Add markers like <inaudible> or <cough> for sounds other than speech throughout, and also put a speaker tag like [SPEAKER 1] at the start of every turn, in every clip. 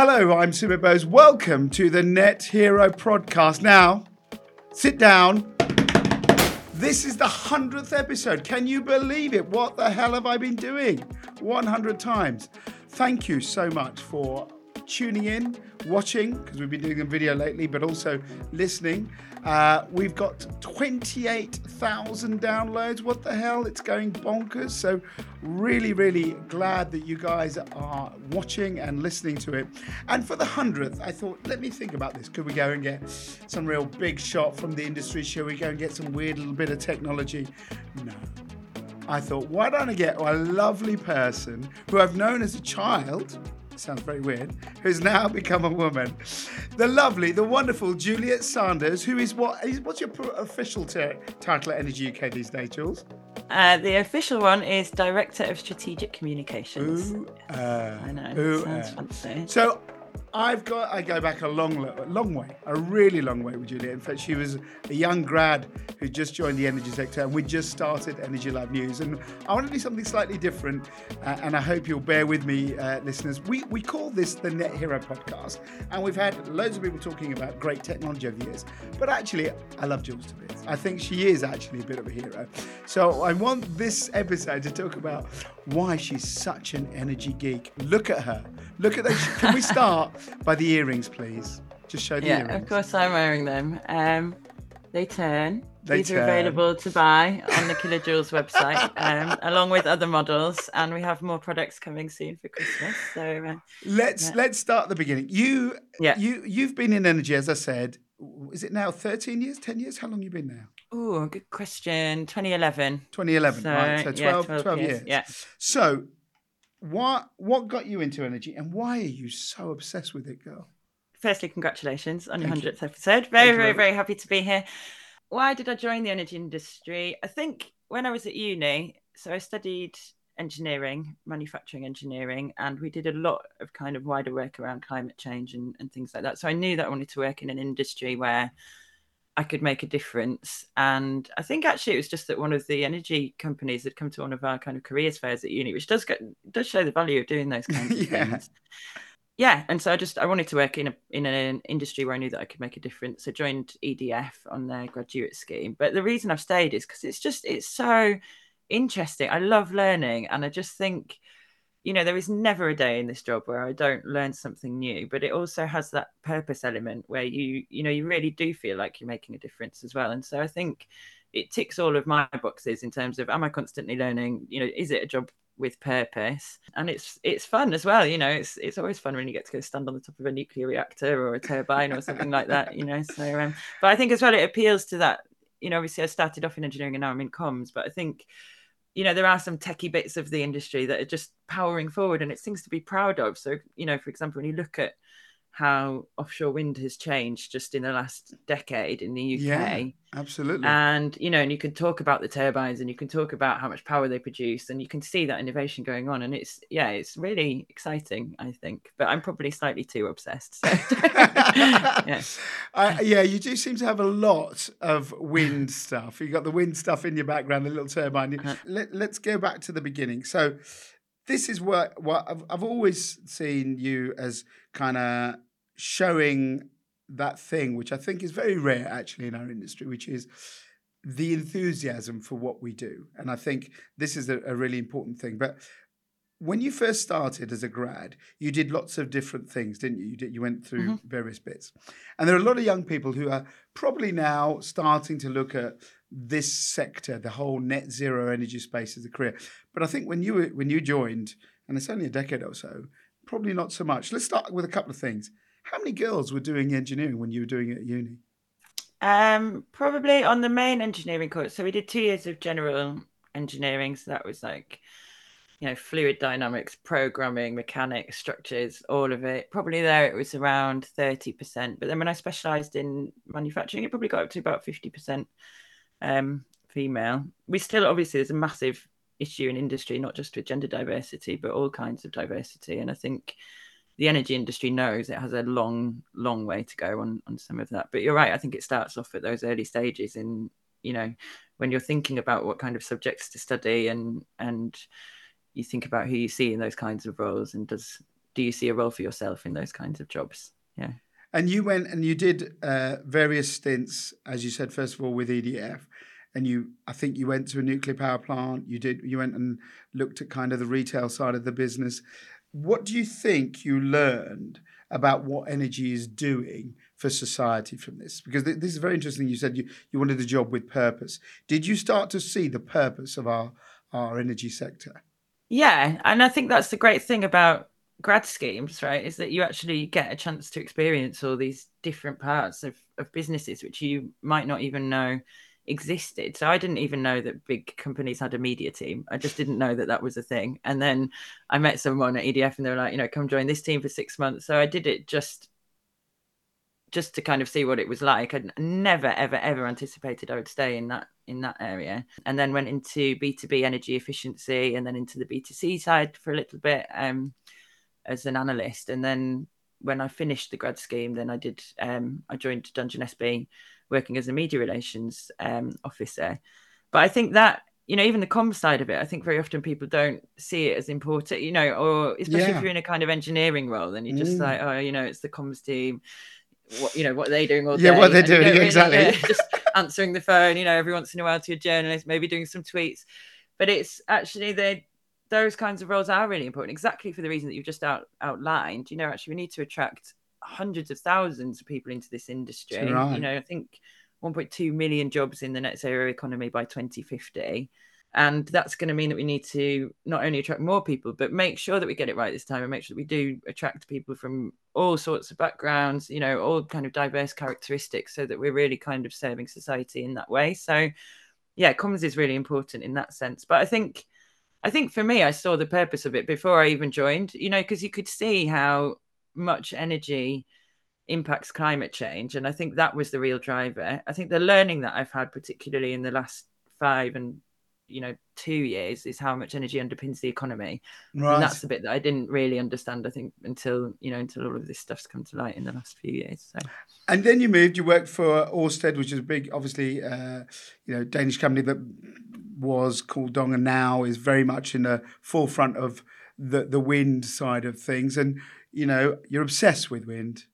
[SPEAKER 1] Hello, I'm Sumit Bose. Welcome to the Net Hero podcast. Now, sit down. This is the 100th episode. Can you believe it? What the hell have I been doing? 100 times. Thank you so much for tuning in, watching, because we've been doing a video lately, but also listening. Uh, we've got 28,000 downloads. What the hell? It's going bonkers. So, really, really glad that you guys are watching and listening to it. And for the 100th, I thought, let me think about this. Could we go and get some real big shot from the industry? Shall we go and get some weird little bit of technology? No. I thought, why don't I get a lovely person who I've known as a child? Sounds very weird, who's now <laughs> become a woman. The lovely, the wonderful Juliette Sanders, who is what is what's your official t- title at Energy UK these days, Jules?
[SPEAKER 2] Uh, the official one is Director of Strategic Communications.
[SPEAKER 1] Ooh, uh,
[SPEAKER 2] I know. Ooh, sounds uh. fancy.
[SPEAKER 1] So I've got I go back a long long way, a really long way with Juliette. In fact, she was a young grad who just joined the energy sector, and we just started Energy Live News. And I want to do something slightly different, uh, and I hope you'll bear with me, uh, listeners. We we call this the Net Hero podcast, and we've had loads of people talking about great technology over the years. But actually, I love Jules to bits. I think she is actually a bit of a hero. So I want this episode to talk about why she's such an energy geek. Look at her. Look at those. Can we start by the earrings, please? Just show the
[SPEAKER 2] yeah,
[SPEAKER 1] earrings.
[SPEAKER 2] of course I'm wearing them. Um, they turn.
[SPEAKER 1] They
[SPEAKER 2] These
[SPEAKER 1] turn.
[SPEAKER 2] are available to buy on the Killer Jewels website, um, along with other models, and we have more products coming soon for Christmas. So uh,
[SPEAKER 1] let's
[SPEAKER 2] yeah.
[SPEAKER 1] let's start at the beginning. You
[SPEAKER 2] yeah.
[SPEAKER 1] you you've been in energy, as I said. Is it now 13 years, 10 years? How long you been now?
[SPEAKER 2] Oh, good question. 2011.
[SPEAKER 1] 2011,
[SPEAKER 2] so,
[SPEAKER 1] right? So 12,
[SPEAKER 2] yeah, 12,
[SPEAKER 1] 12 years.
[SPEAKER 2] years. Yeah.
[SPEAKER 1] So, what what got you into energy, and why are you so obsessed with it, girl?
[SPEAKER 2] Firstly, congratulations on your
[SPEAKER 1] Thank you.
[SPEAKER 2] 100th episode. Very, very,
[SPEAKER 1] very
[SPEAKER 2] very happy to be here. Why did I join the energy industry? I think when I was at uni, so I studied engineering, manufacturing engineering, and we did a lot of kind of wider work around climate change and, and things like that. So I knew that I wanted to work in an industry where I could make a difference. And I think actually it was just that one of the energy companies had come to one of our kind of careers fairs at uni, which does get does show the value of doing those kinds of <laughs>
[SPEAKER 1] Yeah.
[SPEAKER 2] things. Yeah, and so I just I wanted to work in a in an industry where I knew that I could make a difference. So I joined EDF on their graduate scheme. But the reason I've stayed is because it's just it's so interesting. I love learning, and I just think you know there is never a day in this job where i don't learn something new but it also has that purpose element where you you know you really do feel like you're making a difference as well. And so i think it ticks all of my boxes in terms of am i constantly learning? You know is it a job with purpose? And it's it's fun as well you know it's it's always fun when you get to go stand on the top of a nuclear reactor or a turbine or something like that you know so um but i think as well it appeals to that you know obviously i started off in engineering and now i'm in comms but i think you know there are some techie bits of the industry that are just powering forward and it's things to be proud of. So you know for example when you look at how offshore wind has changed just in the last decade in the UK
[SPEAKER 1] Yeah, absolutely.
[SPEAKER 2] and you know and you can talk about the turbines and you can talk about how much power they produce and you can see that innovation going on and it's yeah it's really exciting I think but I'm probably slightly too obsessed so <laughs> <laughs> yeah
[SPEAKER 1] I, yeah, you do seem to have a lot of wind stuff. You've got the wind stuff in your background, the little turbine.
[SPEAKER 2] Uh-huh.
[SPEAKER 1] Let, let's go back to the beginning. So, this is what what I've, I've always seen you as kind of showing that thing, which I think is very rare actually in our industry, which is the enthusiasm for what we do. And I think this is a, a really important thing. But when you first started as a grad, you did lots of different things, didn't you? You, did, you went through
[SPEAKER 2] Mhm.
[SPEAKER 1] various bits. And there are a lot of young people who are probably now starting to look at this sector, the whole net zero energy space as a career. But I think when you when you joined, and it's only a decade or so, probably not so much. Let's start with a couple of things. How many girls were doing engineering when you were doing it at uni?
[SPEAKER 2] Um, probably on the main engineering course. So we did two years of general engineering. So that was like, you know, fluid dynamics, programming, mechanics, structures, all of it. Probably there it was around 30%. But then when I specialized in manufacturing, it probably got up to about 50% um, female. We still, obviously, there's a massive issue in industry, not just with gender diversity, but all kinds of diversity. And I think the energy industry knows it has a long, long way to go on on some of that. But you're right. I think it starts off at those early stages, in you know, when you're thinking about what kind of subjects to study, and and you think about who you see in those kinds of roles, and does do you see a role for yourself in those kinds of jobs? Yeah.
[SPEAKER 1] And you went and you did uh, various stints, as you said, first of all with EDF, and you, I think you went to a nuclear power plant. You did, you went and looked at kind of the retail side of the business. What do you think you learned about what energy is doing for society from this? Because th- this is very interesting. You said you, you wanted a job with purpose. Did you start to see the purpose of our, our energy sector?
[SPEAKER 2] Yeah. And I think that's the great thing about grad schemes, right? Is that you actually get a chance to experience all these different parts of, of businesses, which you might not even know existed. So I didn't even know that big companies had a media team. I just didn't know that that was a thing. And then I met someone at EDF and they were like, you know, come join this team for six months. So I did it just just to kind of see what it was like. I never, ever, ever anticipated I would stay in that in that area. And then went into B2B energy efficiency and then into the B2C side for a little bit um, as an analyst. And then when I finished the grad scheme, then I did um, I joined Dungeon SB working as a media relations um, officer. But I think that you know even the comms side of it, I think very often people don't see it as important. You know, or especially yeah. if you're in a kind of engineering role, then you're just mm. like, oh, you know, it's the comms team. What you know, what are they doing all
[SPEAKER 1] day? Yeah, what they're doing really, exactly. Yeah, <laughs>
[SPEAKER 2] just answering the phone. You know, every once in a while to a journalist, maybe doing some tweets. But it's actually the those kinds of roles are really important, exactly for the reason that you've just out, outlined. You know, actually, we need to attract hundreds of thousands of people into this industry. Right. You know, I think 1.2 million jobs in the net zero economy by 2050. And that's going to mean that we need to not only attract more people, but make sure that we get it right this time and make sure that we do attract people from all sorts of backgrounds, you know, all kind of diverse characteristics so that we're really kind of serving society in that way. So, yeah, comms is really important in that sense. But I think, I think for me, I saw the purpose of it before I even joined, you know, because you could see how much energy impacts climate change. And I think that was the real driver. I think the learning that I've had, particularly in the last five and you know two years is how much energy underpins the economy right. and that's the bit that i didn't really understand i think until you know until all of this stuff's come to light in the last few years so
[SPEAKER 1] and then you moved you worked for Ørsted which is a big obviously uh, you know danish company that was called dong and now is very much in the forefront of the the wind side of things and you know, you're obsessed with wind.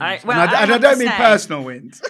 [SPEAKER 2] I, well, and I,
[SPEAKER 1] I, and I don't mean say, personal wind.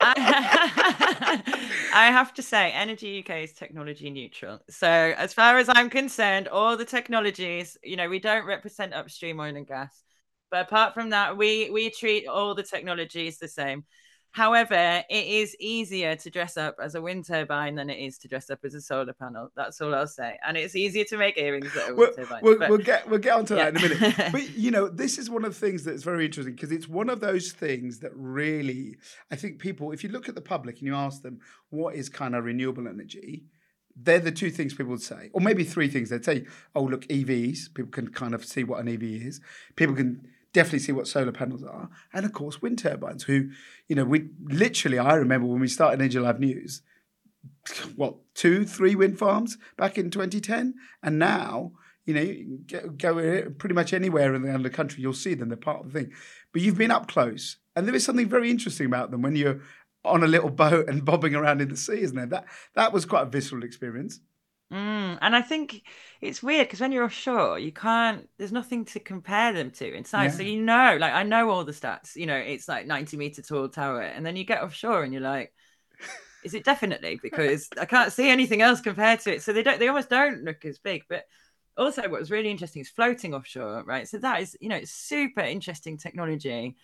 [SPEAKER 2] I, <laughs> <laughs> I have to say, Energy UK is technology neutral. So, as far as I'm concerned, all the technologies, you know, we don't represent upstream oil and gas. But apart from that, we we treat all the technologies the same. However, it is easier to dress up as a wind turbine than it is to dress up as a solar panel. That's all I'll say. And it's easier to make earrings that are wind turbines.
[SPEAKER 1] We'll, but, we'll, get we'll get onto yeah. that in a minute. but you know, <laughs> this is one of the things that's very interesting because it's one of those things that really, I think people, if you look at the public and you ask them what is kind of renewable energy, they're the two things people would say, or maybe three things. They'd say, "Oh, look, EVs." People can kind of see what an EV is. People can definitely see what solar panels are, and of course wind turbines. Who, you know, we literally I remember when we started Energy Live News, what two, three wind farms back in 2010, and now you know go pretty much anywhere in the country, you'll see them. They're part of the thing. But you've been up close, and there is something very interesting about them when you're on a little boat and <laughs> bobbing around in the sea, isn't there? That that was quite a visceral experience.
[SPEAKER 2] Mm, and I think it's weird because when you're offshore, you can't. There's nothing to compare them to inside. Yeah. So you know, like I know all the stats. You know, it's like 90 meter tall tower, and then you get offshore and you're like, is it definitely? <laughs> Because I can't see anything else compared to it. So they don't. They almost don't look as big. But also, what was really interesting is floating offshore, right? So that is, you know, it's super interesting technology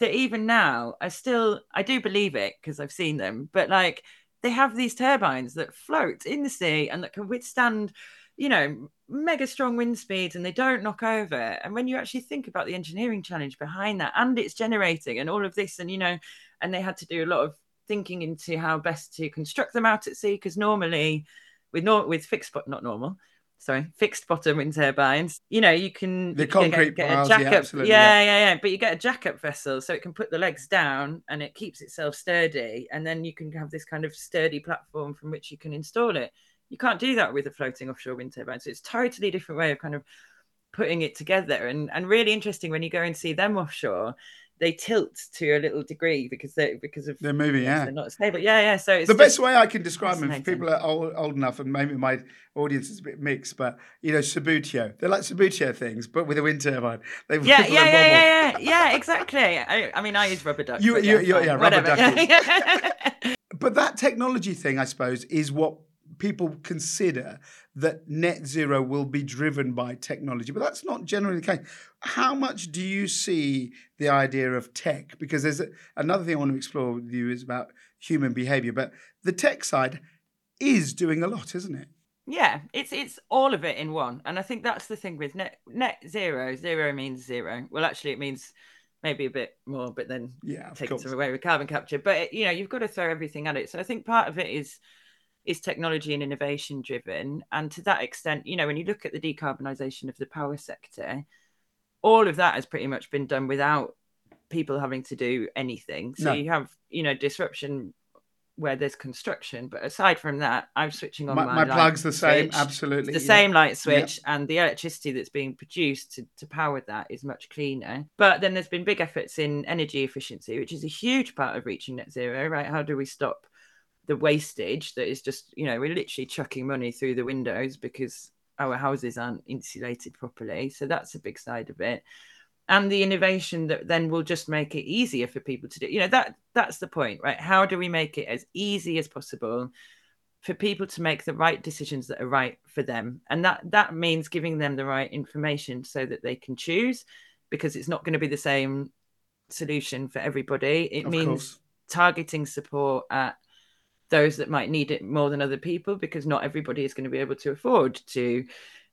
[SPEAKER 2] that even now I still I do believe it because I've seen them, but like they have these turbines that float in the sea and that can withstand, you know, mega strong wind speeds and they don't knock over. And when you actually think about the engineering challenge behind that and it's generating and all of this, and you know, and they had to do a lot of thinking into how best to construct them out at sea because normally with no with fixed but not normal sorry, fixed bottom wind turbines. You know, you can
[SPEAKER 1] the you concrete
[SPEAKER 2] get,
[SPEAKER 1] get
[SPEAKER 2] a jack
[SPEAKER 1] yeah,
[SPEAKER 2] up, yeah, yeah, yeah, yeah. But you get a jack up vessel, so it can put the legs down and it keeps itself sturdy, and then you can have this kind of sturdy platform from which you can install it. You can't do that with a floating offshore wind turbine, so it's totally different way of kind of putting it together, and and really interesting when you go and see them offshore they tilt to a little degree because they because of
[SPEAKER 1] they're moving. Yeah,
[SPEAKER 2] they're not stable. Yeah, yeah. So
[SPEAKER 1] the best way I can describe them, if people are old, old enough, and maybe my audience is a bit mixed, but you know, Subbuteo. They're like Subbuteo things, but with a wind turbine. They
[SPEAKER 2] yeah, <laughs> yeah, yeah, yeah, yeah, yeah, exactly. I, I mean, I use rubber duck.
[SPEAKER 1] You, you,
[SPEAKER 2] yeah,
[SPEAKER 1] yeah, rubber duck. <laughs> but that technology thing, I suppose, is what people consider that net zero will be driven by technology, but that's not generally the case. How much do you see the idea of tech? Because there's a, another thing I want to explore with you is about human behavior, but the tech side is doing a lot, isn't it?
[SPEAKER 2] Yeah, it's it's all of it in one, and I think that's the thing with net net zero. Zero means zero. Well, actually, it means maybe a bit more, but then
[SPEAKER 1] yeah,
[SPEAKER 2] takes away with carbon capture. But you know, you've got to throw everything at it. So I think part of it is is technology and innovation driven. And to that extent, you know, when you look at the decarbonisation of the power sector, all of that has pretty much been done without people having to do anything. So no. you have, you know, disruption where there's construction. But aside from that, I'm switching on my,
[SPEAKER 1] my, my plug's the same, absolutely.
[SPEAKER 2] The yeah. same light switch, yeah. and the electricity that's being produced to, to power that is much cleaner. But then there's been big efforts in energy efficiency, which is a huge part of reaching net zero, right? How do we stop the wastage that is just you know we're literally chucking money through the windows because our houses aren't insulated properly. So that's a big side of it. And the innovation that then will just make it easier for people to do you know that that's the point right? How do we make it as easy as possible for people to make the right decisions that are right for them? And that that means giving them the right information so that they can choose because it's not going to be the same solution for everybody. It of means course. targeting support at those that might need it more than other people because not everybody is going to be able to afford to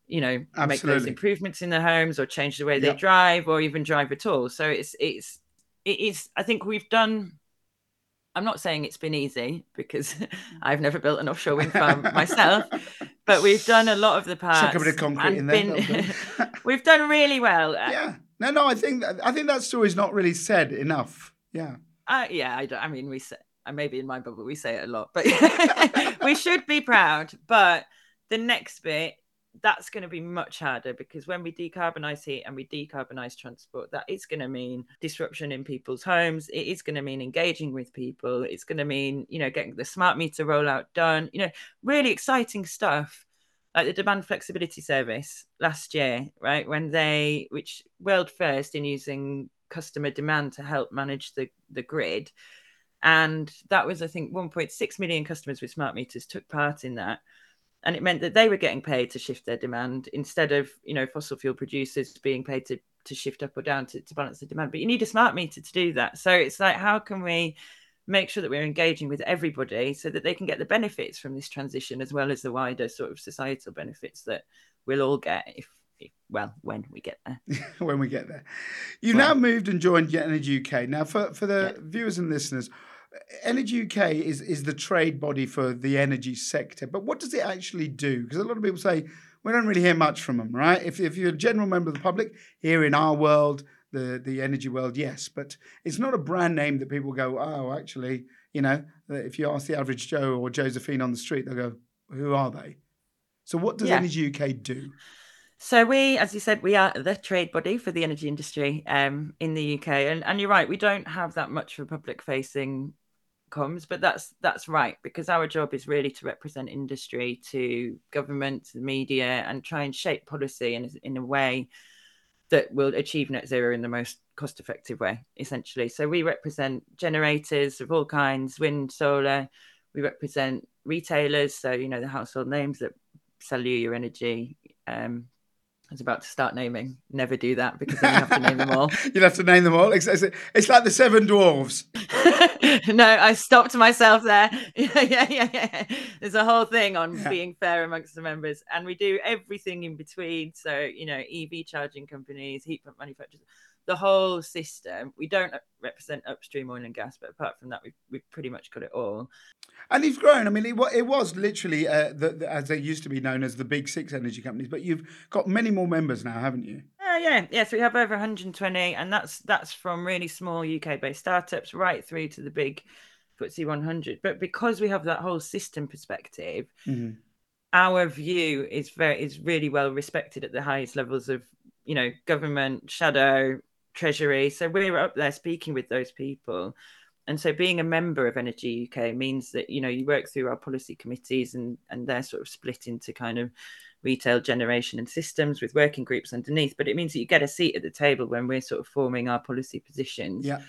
[SPEAKER 2] you know Absolutely. make those improvements in their homes or change the way they drive or even drive at all. So it's it's it is i think we've done i'm not saying it's been easy because <laughs> i've never built an offshore wind farm <laughs> myself but we've done a lot of the parts
[SPEAKER 1] Chuck a bit of concrete in there been, <laughs>
[SPEAKER 2] we've done really well.
[SPEAKER 1] Yeah. No no i think i think that story's not really said enough. Yeah.
[SPEAKER 2] Uh, yeah I, I mean we said and maybe in my bubble we say it a lot, but <laughs> we should be proud. But the next bit, that's going to be much harder because when we decarbonize heat and we decarbonize transport, that is going to mean disruption in people's homes. It is going to mean engaging with people. It's going to mean, you know, getting the smart meter rollout done, you know, really exciting stuff like the demand flexibility service last year, right? When they, which world first in using customer demand to help manage the, the grid and that was, I think, 1.6 million customers with smart meters took part in that. And it meant that they were getting paid to shift their demand instead of, you know, fossil fuel producers being paid to, to shift up or down to, to balance the demand. But you need a smart meter to do that. So it's like, how can we make sure that we're engaging with everybody so that they can get the benefits from this transition as well as the wider sort of societal benefits that we'll all get if well, when we get there. <laughs>
[SPEAKER 1] when we get there. You well, now moved and joined Energy UK. Now, for, for the yeah. viewers and listeners, Energy UK is is the trade body for the energy sector, but what does it actually do? Because a lot of people say we don't really hear much from them, right? If if you're a general member of the public here in our world, the the energy world, yes, but it's not a brand name that people go, oh, actually, you know, if you ask the average Joe or Josephine on the street, they'll go, who are they? So what does yeah. Energy UK do?
[SPEAKER 2] So we, as you said, we are the trade body for the energy industry um, in the UK, and and you're right, we don't have that much of a public facing comes but that's that's right because our job is really to represent industry to government to the media and try and shape policy in, in a way that will achieve net zero in the most cost effective way essentially. So we represent generators of all kinds wind solar. We represent retailers so you know the household names that sell you your energy um, I was about to start naming. Never do that because then you have to name them all. <laughs>
[SPEAKER 1] You'll have to name them all. It's, it's like the seven dwarves. <laughs>
[SPEAKER 2] no, I stopped myself there. <laughs> yeah, yeah, yeah, yeah. There's a whole thing on yeah. being fair amongst the members, and we do everything in between. So, you know, EV charging companies, heat pump manufacturers, the whole system. We don't represent upstream oil and gas, but apart from that, we've, we've pretty much got it all.
[SPEAKER 1] And you've grown. I mean, it, it was literally, uh, the, the, as they used to be known as the big six energy companies, but you've got many more members now, haven't you?
[SPEAKER 2] Yeah, yeah, yeah. So we have over 120, and that's that's from really small UK-based startups right through to the big FTSE 100. But because we have that whole system perspective, mm-hmm. our view is very is really well respected at the highest levels of you know government, shadow, treasury. So we're up there speaking with those people. And so being a member of Energy UK means that, you know, you work through our policy committees and, and they're sort of split into kind of retail generation and systems with working groups underneath. But it means that you get a seat at the table when we're sort of forming our policy positions.
[SPEAKER 1] Yeah.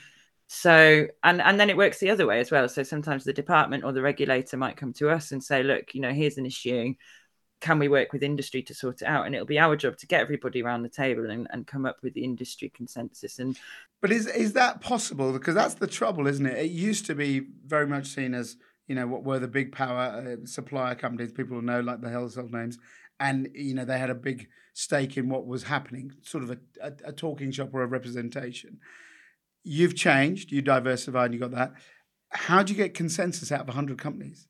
[SPEAKER 2] So and and then it works the other way as well. So sometimes the department or the regulator might come to us and say, look, you know, here's an issue. Can we work with industry to sort it out? And it'll be our job to get everybody around the table and, and come up with the industry consensus. And
[SPEAKER 1] but is is that possible? Because that's the trouble, isn't it? It used to be very much seen as you know what were the big power uh, supplier companies people know like the household names and you know they had a big stake in what was happening sort of a, a, a talking shop or a representation you've changed, you diversified, you got that. How do you get consensus out of 100 companies?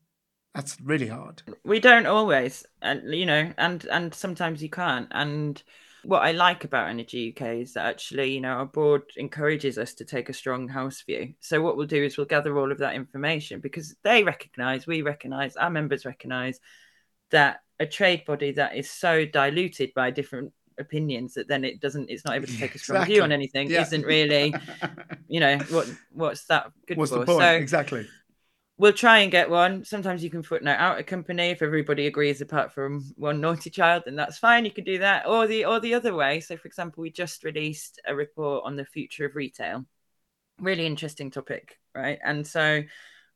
[SPEAKER 1] That's really hard.
[SPEAKER 2] We don't always, and you know, and and sometimes you can't. And what I like about Energy UK is that actually, you know, our board encourages us to take a strong house view. So what we'll do is we'll gather all of that information because they recognise, we recognise, our members recognise that a trade body that is so diluted by different opinions that then it doesn't it's not able to take a strong exactly. view on anything yeah. isn't really <laughs> you know what what's that good
[SPEAKER 1] what's
[SPEAKER 2] for
[SPEAKER 1] the point? so exactly
[SPEAKER 2] we'll try and get one. Sometimes you can footnote out a company. If everybody agrees apart from one naughty child then that's fine. You can do that. Or the or the other way. So for example we just released a report on the future of retail. Really interesting topic right? And so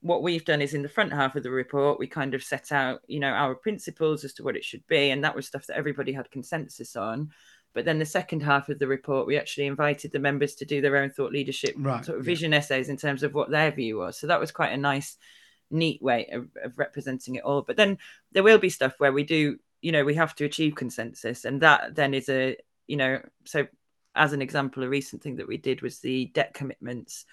[SPEAKER 2] what we've done is in the front half of the report we kind of set out you know our principles as to what it should be. And that was stuff that everybody had consensus on but then the second half of the report we actually invited the members to do their own thought leadership right, sort of vision yeah. essays in terms of what their view was so that was quite a nice neat way of, of representing it all but then there will be stuff where we do you know we have to achieve consensus and that then is a you know so as an example a recent thing that we did was the debt commitments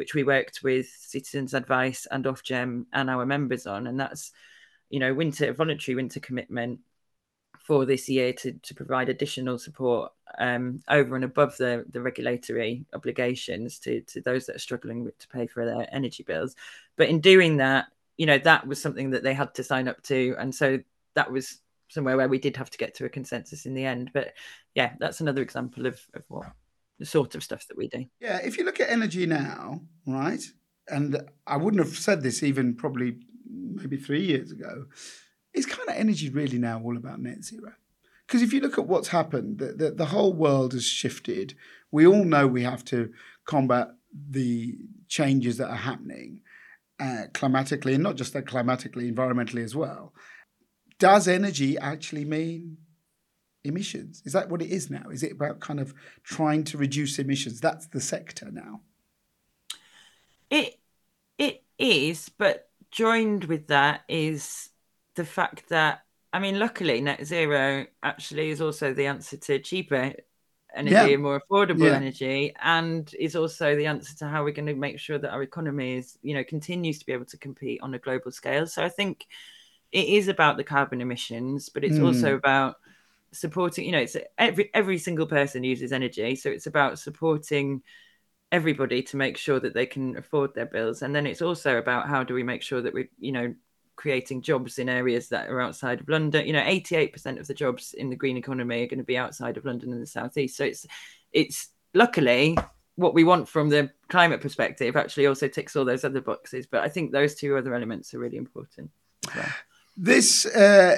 [SPEAKER 2] which we worked with Citizens Advice and Ofgem and our members on. And that's, you know, winter voluntary winter commitment for this year to, to provide additional support um, over and above the, the regulatory obligations to, to those that are struggling to pay for their energy bills. But in doing that, you know, that was something that they had to sign up to. And so that was somewhere where we did have to get to a consensus in the end. But yeah, that's another example of, of what the sort of stuff that we do.
[SPEAKER 1] Yeah, if you look at energy now, right, and I wouldn't have said this even probably maybe three years ago, is kind of energy really now all about net zero? Because if you look at what's happened, the, the, the whole world has shifted. We all know we have to combat the changes that are happening uh, climatically, and not just that climatically, environmentally as well. Does energy actually mean emissions? Is that what it is now? Is it about kind of trying to reduce emissions? That's the sector now.
[SPEAKER 2] It it is, but joined with that is the fact that I mean, luckily, net zero actually is also the answer to cheaper energy yeah. and more affordable yeah. energy, and is also the answer to how we're going to make sure that our economy is, you know, continues to be able to compete on a global scale. So I think it is about the carbon emissions, but it's mm. also about supporting you know it's every every single person uses energy so it's about supporting everybody to make sure that they can afford their bills and then it's also about how do we make sure that we you know creating jobs in areas that are outside of london you know 88% of the jobs in the green economy are going to be outside of london and the southeast so it's it's luckily what we want from the climate perspective actually also ticks all those other boxes but i think those two other elements are really important well.
[SPEAKER 1] this uh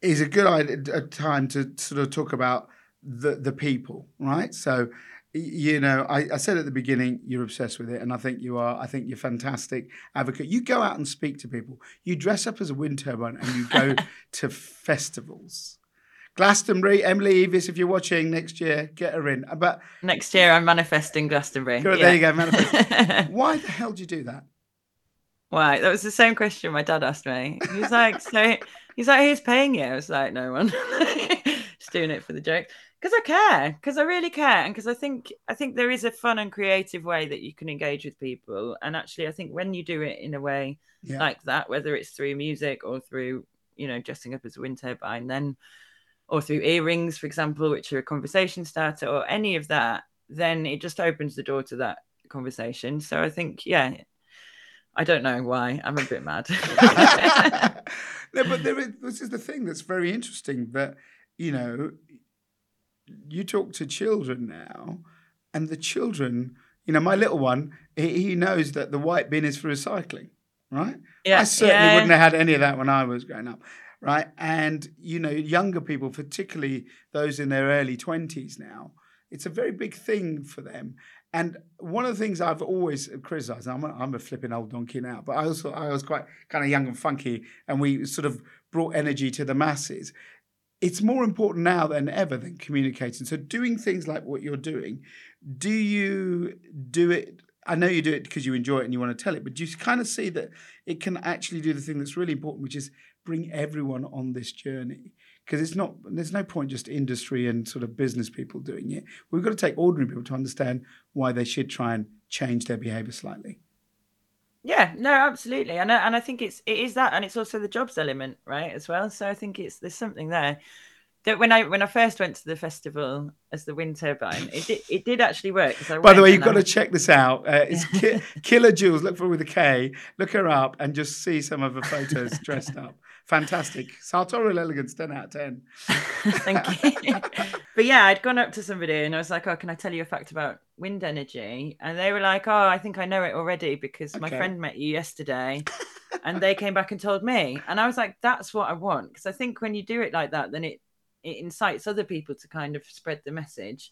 [SPEAKER 1] is a good idea, a time to sort of talk about the the people, right? So, you know, I, I, said at the beginning you're obsessed with it, and I think you are. I think you're fantastic advocate. You go out and speak to people. You dress up as a wind turbine, and you go <laughs> to festivals. Glastonbury, Emily Eavis, if you're watching next year, get her in. But
[SPEAKER 2] next year, I'm manifesting Glastonbury.
[SPEAKER 1] Good, yeah. There you go, manifest. Why <laughs> the hell do you do that?
[SPEAKER 2] Why? That was the same question my dad asked me. He was like, "So." He's like, who's paying you? I was like, no one. <laughs> Just doing it for the joke. Because I care, because I really care, and because I think I think there is a fun and creative way that you can engage with people. And actually, I think when you do it in a way yeah. like that, whether it's through music or through you know dressing up as a wind turbine, then or through earrings, for example, which are a conversation starter, or any of that, then it just opens the door to that conversation. So I think, yeah, I don't know why. I'm a bit mad. <laughs> <laughs>
[SPEAKER 1] no, but there is, this is the thing that's very interesting that, you know, you talk to children now and the children, you know, my little one, he, he knows that the white bin is for recycling, right?
[SPEAKER 2] Yeah,
[SPEAKER 1] I certainly
[SPEAKER 2] yeah.
[SPEAKER 1] wouldn't have had any of that when I was growing up, right? And you know, younger people, particularly those in their early twenties now, it's a very big thing for them. And one of the things I've always criticised, I'm a, I'm a flipping old donkey now, but I also I was quite kind of young and funky, and we sort of brought energy to the masses. It's more important now than ever than communicating. So doing things like what you're doing, do you do it? I know you do it because you enjoy it and you want to tell it, but do you kind of see that it can actually do the thing that's really important, which is bring everyone on this journey? Because it's not, there's no point just industry and sort of business people doing it. We've got to take ordinary people to understand why they should try and change their behavior slightly.
[SPEAKER 2] Yeah, no, absolutely, and I, and I think it's it is that, and it's also the jobs element, right, as well. So I think it's there's something there that when I when I first went to the festival as the wind turbine, it did it did actually work. I
[SPEAKER 1] By the way, you've got
[SPEAKER 2] I-
[SPEAKER 1] to check this out. Uh, it's <laughs> Ki- Killer Jules. Look for her with a K. Look her up and just see some of her photos <laughs> dressed up. Fantastic. Sartorial elegance, 10 out of 10. <laughs>
[SPEAKER 2] Thank you. but yeah, I'd gone up to somebody and I was like, "Oh, can I tell you a fact about wind energy?" And they were like, "Oh, I think I know it already because my friend met you yesterday." and they came back and told me, and I was like, "That's what I want." Because I think when you do it like that, then it it incites other people to kind of spread the message.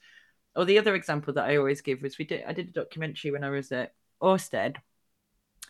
[SPEAKER 2] Or the other example that I always give was we did I did a documentary when I was at Orsted,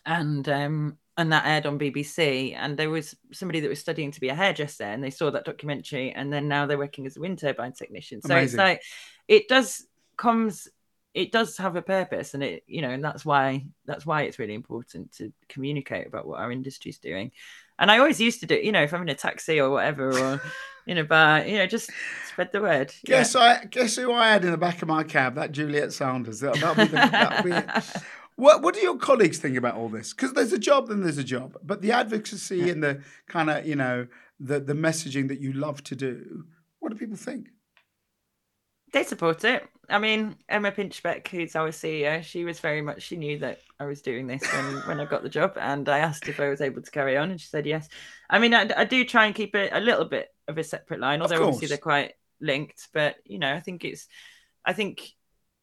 [SPEAKER 2] and um and that aired on BBC. And there was somebody that was studying to be a hairdresser, and they saw that documentary, and then now they're working as a wind turbine technician. So it's like it does comes it does have a purpose and it you know and that's why that's why it's really important to communicate about what our industry's doing and i always used to do you know if i'm in a taxi or whatever or <laughs> in a bar you know just spread the word Yeah.
[SPEAKER 1] Guess I guess who I had in the back of my cab? That Juliette Sanders. That, that'll be the, that'll be it. <laughs> What What do your colleagues think about all this? Because there's a job, then there's a job. But the advocacy and the kind of you know the the messaging that you love to do. What do people think?
[SPEAKER 2] They support it. I mean emma pinchbeck who's our ceo she was very much she knew that i was doing this when when i got the job and i asked if i was able to carry on and she said yes. I mean i, I do try and keep it a little bit of a separate line although obviously they're quite linked but you know i think it's i think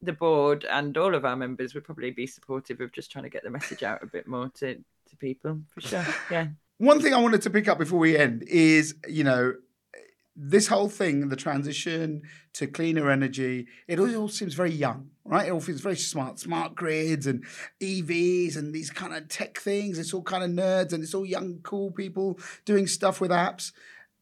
[SPEAKER 2] the board and all of our members would probably be supportive of just trying to get the message out a bit more to to people for sure. <laughs> Yeah.
[SPEAKER 1] One thing I wanted to pick up before we end is, you know, this whole thing, the transition to cleaner energy, it all, seems very young, right? It all feels very smart, smart grids and EVs and these kind of tech things. It's all kind of nerds and it's all young, cool people doing stuff with apps.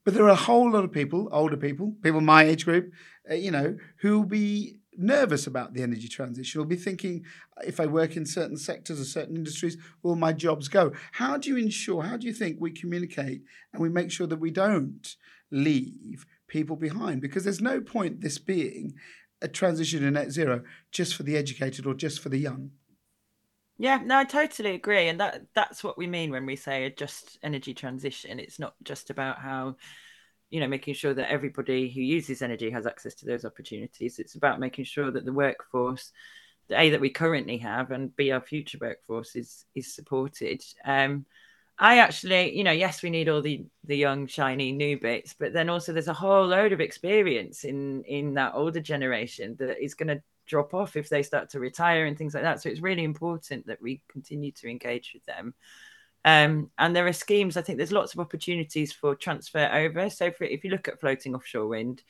[SPEAKER 1] But there are a whole lot of people, older people, people my age group, uh, you know, who will be nervous about the energy transition, will be thinking, if I work in certain sectors or certain industries, will my jobs go? How do you ensure, how do you think we communicate and we make sure that we don't leave people behind? Because there's no point this being a transition to net zero just for the educated or just for the young.
[SPEAKER 2] Yeah, no, I totally agree, and that that's what we mean when we say a just energy transition. It's not just about how, you know, making sure that everybody who uses energy has access to those opportunities. It's about making sure that the workforce, the A that we currently have, and B our future workforce is is supported. Um, I actually, you know, yes, we need all the the young, shiny new bits, but then also there's a whole load of experience in in that older generation that is going to drop off if they start to retire and things like that. So it's really important that we continue to engage with them. Um, and there are schemes. I think there's lots of opportunities for transfer over. So for, if you look at floating offshore wind,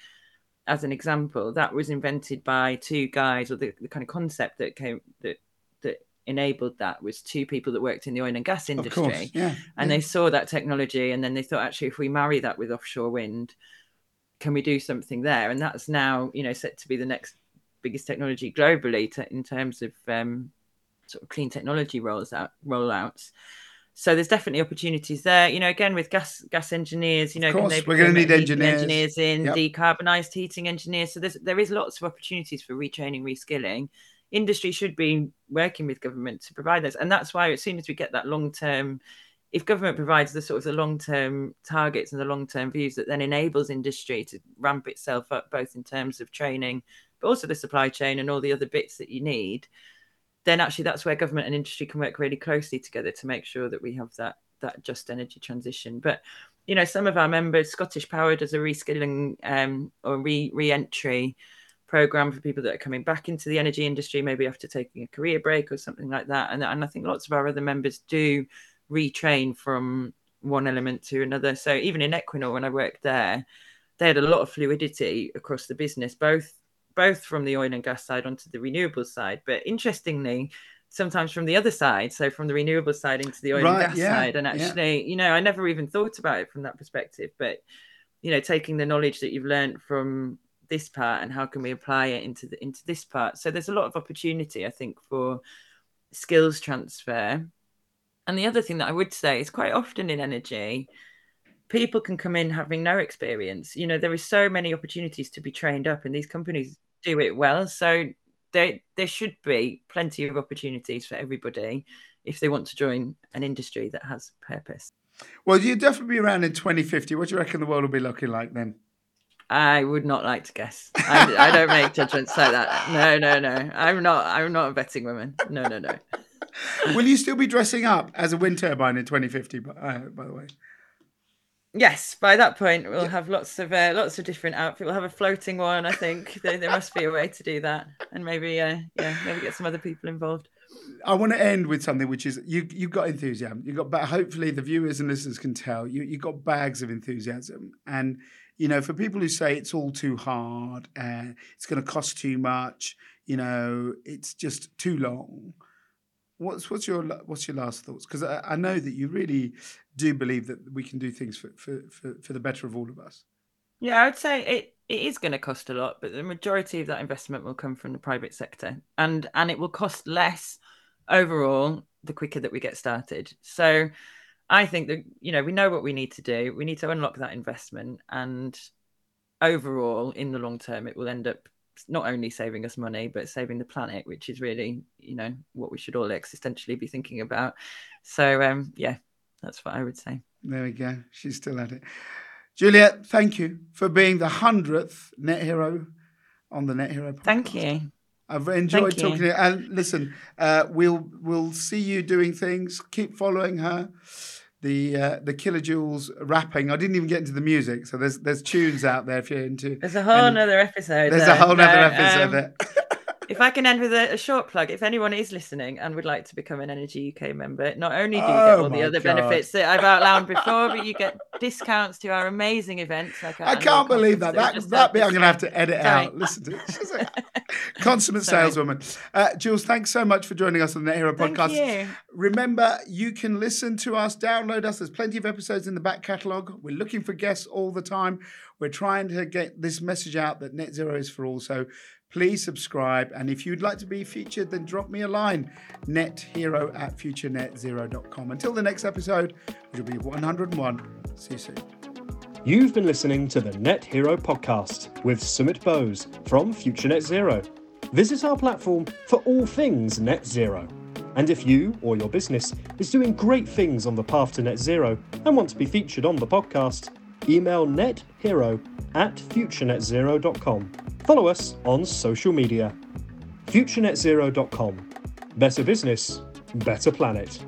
[SPEAKER 2] as an example, that was invented by two guys, or the, the kind of concept that came that that enabled that was two people that worked in the oil and gas industry
[SPEAKER 1] course, yeah.
[SPEAKER 2] and
[SPEAKER 1] yeah.
[SPEAKER 2] they saw that technology and then they thought actually if we marry that with offshore wind can we do something there and that's now you know set to be the next biggest technology globally to, in terms of um, sort of clean technology rolls out rollouts so there's definitely opportunities there you know again with gas gas engineers you know
[SPEAKER 1] course,
[SPEAKER 2] they
[SPEAKER 1] we're gonna need engineers.
[SPEAKER 2] engineers in
[SPEAKER 1] Yep.
[SPEAKER 2] decarbonized heating engineers so there's there is lots of opportunities for retraining reskilling industry should be working with government to provide those. And that's why as soon as we get that long term, if government provides the sort of the long term targets and the long term views that then enables industry to ramp itself up both in terms of training, but also the supply chain and all the other bits that you need, then actually that's where government and industry can work really closely together to make sure that we have that that just energy transition. But you know, some of our members, Scottish Power does a reskilling um, or re re-entry program for people that are coming back into the energy industry, maybe after taking a career break or something like that. And, and I think lots of our other members do retrain from one element to another. So even in Equinor, when I worked there, they had a lot of fluidity across the business, both both from the oil and gas side onto the renewables side. But interestingly, sometimes from the other side, so from the renewable side into the oil right, and gas yeah, side. And actually, yeah. you know, I never even thought about it from that perspective. But you know, taking the knowledge that you've learned from this part and how can we apply it into the into this part. So there's a lot of opportunity, I think, for skills transfer. And the other thing that I would say is quite often in energy, people can come in having no experience. You know, there is so many opportunities to be trained up, and these companies do it well. So there there should be plenty of opportunities for everybody if they want to join an industry that has purpose.
[SPEAKER 1] Well, you'll definitely be around in 2050. What do you reckon the world will be looking like then?
[SPEAKER 2] I would not like to guess. I, I don't make <laughs> judgments like that. No, no, no. I'm not. I'm not a betting woman. No, no, no.
[SPEAKER 1] will you still be dressing up as a wind turbine in 2050? By, uh, by the way.
[SPEAKER 2] Yes, by that point we'll have lots of uh, lots of different outfits. We'll have a floating one. I think there, there must be a way to do that, and maybe uh, yeah, maybe get some other people involved.
[SPEAKER 1] I want to end with something which is you you got enthusiasm. You got but hopefully the viewers and listeners can tell you you got bags of enthusiasm. And you know, for people who say it's all too hard, uh, it's going to cost too much, you know, it's just too long. What's what's your what's your last thoughts? Because I, I, know that you really do believe that we can do things for, for, for, for the better of all of us.
[SPEAKER 2] Yeah, I would say it, it is going to cost a lot, but the majority of that investment will come from the private sector, and and it will cost less overall the quicker that we get started. So I think that you know we know what we need to do. We need to unlock that investment, and overall, in the long term, it will end up not only saving us money but saving the planet, which is really you know what we should all existentially be thinking about. So um, yeah, that's what I would say.
[SPEAKER 1] There we go. She's still at it. Juliette, thank you for being the hundredth net hero on the Net Hero podcast.
[SPEAKER 2] Thank you.
[SPEAKER 1] I've enjoyed Thank talking you. to you. And listen, uh, we'll we'll see you doing things. Keep following her. The uh, the kilojoules rapping. I didn't even get into the music, so there's there's tunes out there if you're into.
[SPEAKER 2] There's a whole other episode.
[SPEAKER 1] There's there. a whole other episode um, there. <laughs>
[SPEAKER 2] if I can end with a, a, short plug, if anyone is listening and would like to become an Energy UK member, not only do you oh get all the other God. benefits that I've outlined before, but you get discounts to our amazing events.
[SPEAKER 1] Like I can't believe that. That, that bit I'm going to have to edit Sorry. out. Listen to it. She's a consummate <laughs> saleswoman. Uh, Jules, thanks so much for joining us on the Net Hero podcast. Remember, you can listen to us, download us. There's plenty of episodes in the back catalogue. We're looking for guests all the time. We're trying to get this message out that net zero is for all. So please subscribe. And if you'd like to be featured, then drop me a line nethero at futurenetzero.com. Until the next episode, which will be 101. See you soon.
[SPEAKER 3] You've been listening to the Net Hero podcast with Sumit Bose from Future Net Zero. Visit our platform for all things net zero. And if you or your business is doing great things on the path to net zero and want to be featured on the podcast, email nethero at futurenetzero.com. Follow us on social media. futurenetzero.com. Better business, better planet.